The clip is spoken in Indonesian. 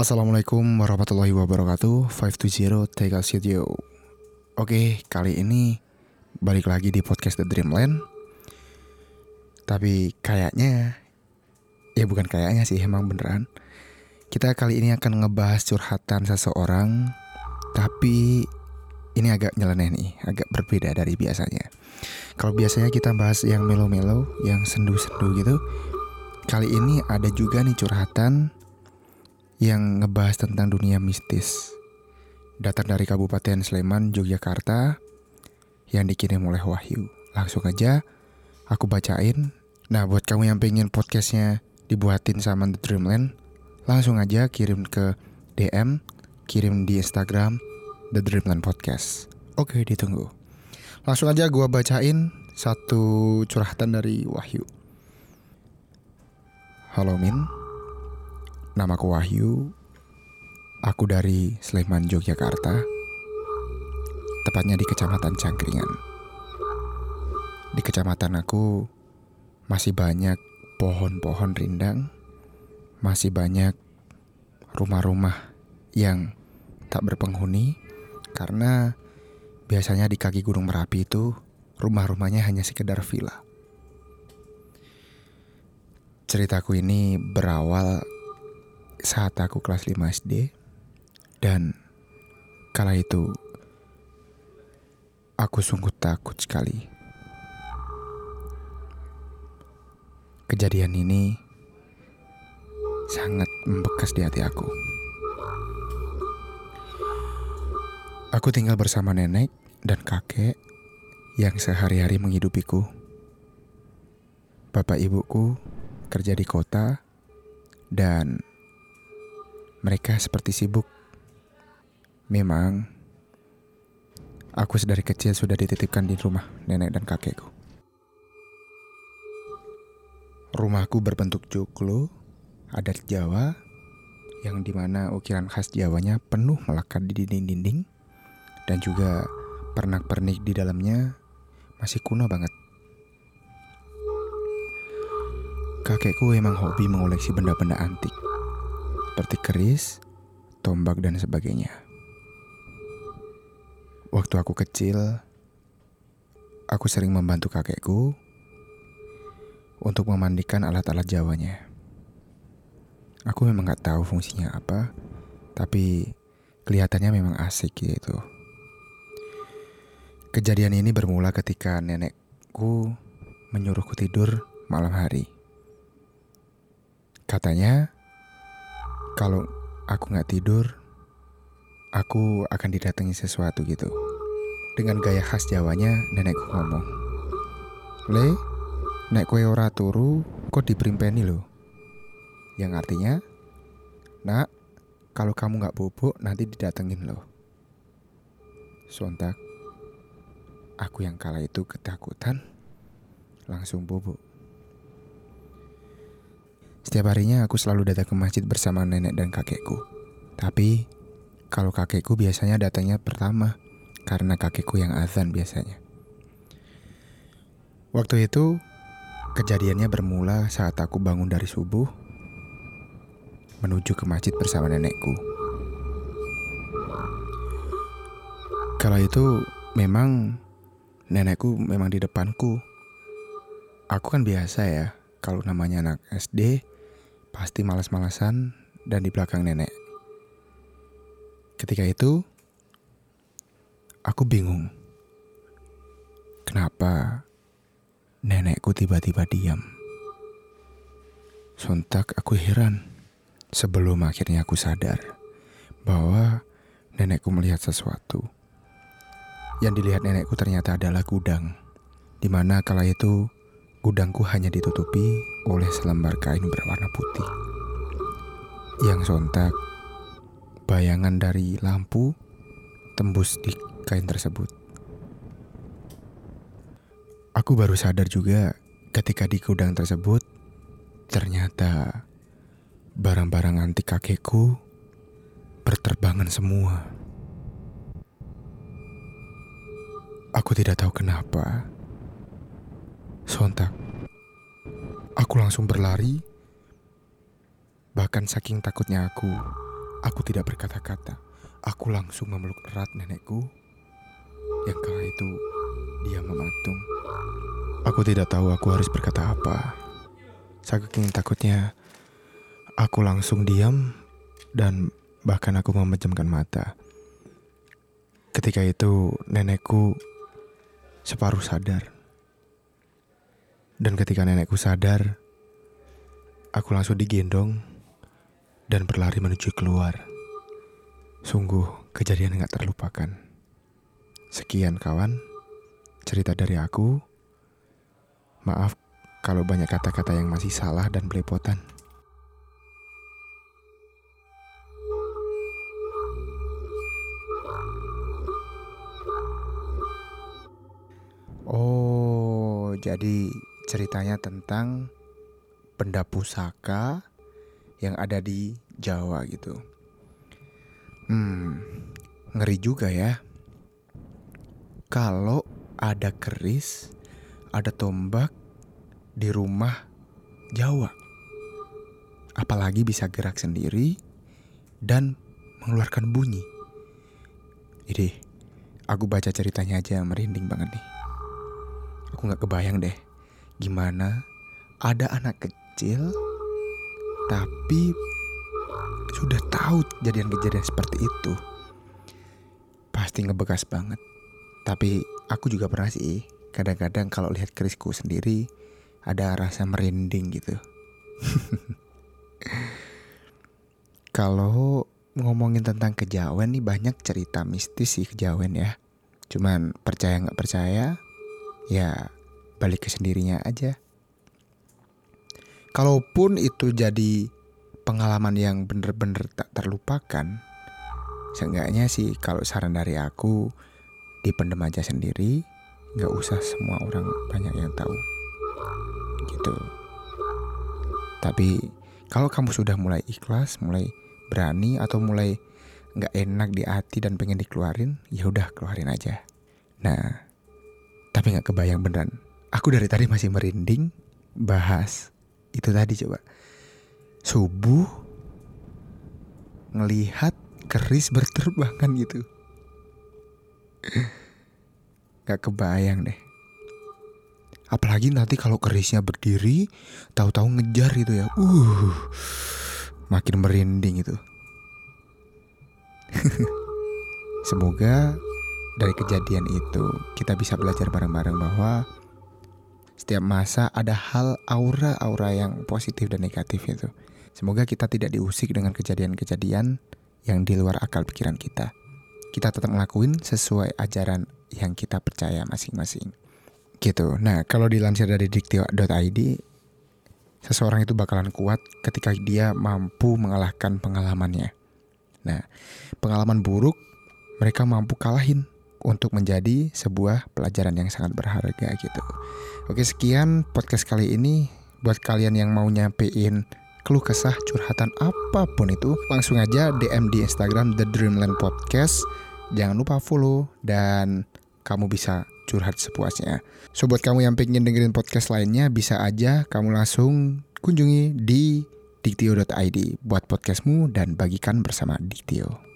Assalamualaikum warahmatullahi wabarakatuh. 520 Take a Studio Oke, kali ini balik lagi di podcast The Dreamland. Tapi kayaknya Ya bukan kayaknya sih, emang beneran. Kita kali ini akan ngebahas curhatan seseorang Tapi ini agak nyeleneh nih, agak berbeda dari biasanya. Kalau biasanya kita bahas yang melo-melo, yang sendu-sendu gitu Kali ini ada juga nih curhatan yang ngebahas tentang dunia mistis. Datang dari Kabupaten Sleman, Yogyakarta, yang dikirim oleh Wahyu. Langsung aja aku bacain. Nah, buat kamu yang pengen podcastnya dibuatin sama The Dreamland, langsung aja kirim ke DM, kirim di Instagram The Dreamland Podcast. Oke, ditunggu. Langsung aja gua bacain satu curhatan dari Wahyu. Halo Min. Namaku Wahyu. Aku dari Sleman, Yogyakarta. Tepatnya di Kecamatan Cangkringan. Di kecamatan aku masih banyak pohon-pohon rindang, masih banyak rumah-rumah yang tak berpenghuni karena biasanya di kaki Gunung Merapi itu rumah-rumahnya hanya sekedar villa. Ceritaku ini berawal saat aku kelas 5 SD dan kala itu aku sungguh takut sekali. Kejadian ini sangat membekas di hati aku. Aku tinggal bersama nenek dan kakek yang sehari-hari menghidupiku. Bapak ibuku kerja di kota dan mereka seperti sibuk. Memang, aku sedari kecil sudah dititipkan di rumah nenek dan kakekku. Rumahku berbentuk joglo, adat Jawa, yang di mana ukiran khas Jawanya penuh melekat di dinding-dinding, dan juga pernak-pernik di dalamnya masih kuno banget. Kakekku emang hobi mengoleksi benda-benda antik seperti keris, tombak, dan sebagainya. Waktu aku kecil, aku sering membantu kakekku untuk memandikan alat-alat Jawanya. Aku memang gak tahu fungsinya apa, tapi kelihatannya memang asik gitu. Kejadian ini bermula ketika nenekku menyuruhku tidur malam hari. Katanya, kalau aku nggak tidur, aku akan didatangi sesuatu gitu. Dengan gaya khas Jawanya, nenekku ngomong, Le, nek kue ora turu, kok diperimpeni lo? Yang artinya, nak, kalau kamu nggak bubuk, nanti didatengin lo. Sontak, aku yang kala itu ketakutan, langsung bubuk. Setiap harinya aku selalu datang ke masjid bersama nenek dan kakekku. Tapi kalau kakekku biasanya datangnya pertama karena kakekku yang azan biasanya. Waktu itu kejadiannya bermula saat aku bangun dari subuh menuju ke masjid bersama nenekku. Kalau itu memang nenekku memang di depanku. Aku kan biasa ya, kalau namanya anak SD pasti malas-malasan dan di belakang nenek. Ketika itu, aku bingung. Kenapa nenekku tiba-tiba diam? Sontak aku heran sebelum akhirnya aku sadar bahwa nenekku melihat sesuatu. Yang dilihat nenekku ternyata adalah gudang, di mana kala itu Gudangku hanya ditutupi oleh selembar kain berwarna putih. Yang sontak, bayangan dari lampu tembus di kain tersebut. Aku baru sadar juga ketika di gudang tersebut ternyata barang-barang antik kakekku berterbangan semua. Aku tidak tahu kenapa Sontak, aku langsung berlari. Bahkan saking takutnya aku, Aku tidak berkata-kata. Aku langsung memeluk erat nenekku yang kala itu dia mematung. Aku tidak tahu aku harus berkata apa. Saking takutnya, aku langsung diam dan bahkan aku memejamkan mata. Ketika itu nenekku separuh sadar. Dan ketika nenekku sadar, aku langsung digendong dan berlari menuju keluar. Sungguh kejadian gak terlupakan. Sekian kawan, cerita dari aku. Maaf kalau banyak kata-kata yang masih salah dan belepotan. Oh, jadi ceritanya tentang benda pusaka yang ada di Jawa gitu. Hmm, ngeri juga ya. Kalau ada keris, ada tombak di rumah Jawa. Apalagi bisa gerak sendiri dan mengeluarkan bunyi. Ini, aku baca ceritanya aja merinding banget nih. Aku gak kebayang deh gimana ada anak kecil tapi sudah tahu kejadian-kejadian seperti itu. Pasti ngebekas banget. Tapi aku juga pernah sih kadang-kadang kalau lihat kerisku sendiri ada rasa merinding gitu. kalau ngomongin tentang kejawen nih banyak cerita mistis sih kejawen ya. Cuman percaya nggak percaya ya balik ke sendirinya aja. Kalaupun itu jadi pengalaman yang bener-bener tak terlupakan, seenggaknya sih kalau saran dari aku dipendem aja sendiri, nggak usah semua orang banyak yang tahu, gitu. Tapi kalau kamu sudah mulai ikhlas, mulai berani atau mulai nggak enak di hati dan pengen dikeluarin, ya udah keluarin aja. Nah, tapi nggak kebayang beneran. Aku dari tadi masih merinding bahas itu tadi coba. Subuh ngelihat keris berterbangan gitu. Gak kebayang deh. Apalagi nanti kalau kerisnya berdiri tahu-tahu ngejar gitu ya. Uh makin merinding itu. Semoga dari kejadian itu kita bisa belajar bareng-bareng bahwa setiap masa ada hal aura-aura yang positif dan negatif itu. Semoga kita tidak diusik dengan kejadian-kejadian yang di luar akal pikiran kita. Kita tetap ngelakuin sesuai ajaran yang kita percaya masing-masing. Gitu. Nah, kalau dilansir dari diktio.id, seseorang itu bakalan kuat ketika dia mampu mengalahkan pengalamannya. Nah, pengalaman buruk mereka mampu kalahin untuk menjadi sebuah pelajaran yang sangat berharga gitu. Oke sekian podcast kali ini buat kalian yang mau nyampein keluh kesah curhatan apa pun itu langsung aja DM di Instagram The Dreamland Podcast. Jangan lupa follow dan kamu bisa curhat sepuasnya. So buat kamu yang pengen dengerin podcast lainnya bisa aja kamu langsung kunjungi di diktio.id buat podcastmu dan bagikan bersama Diktio.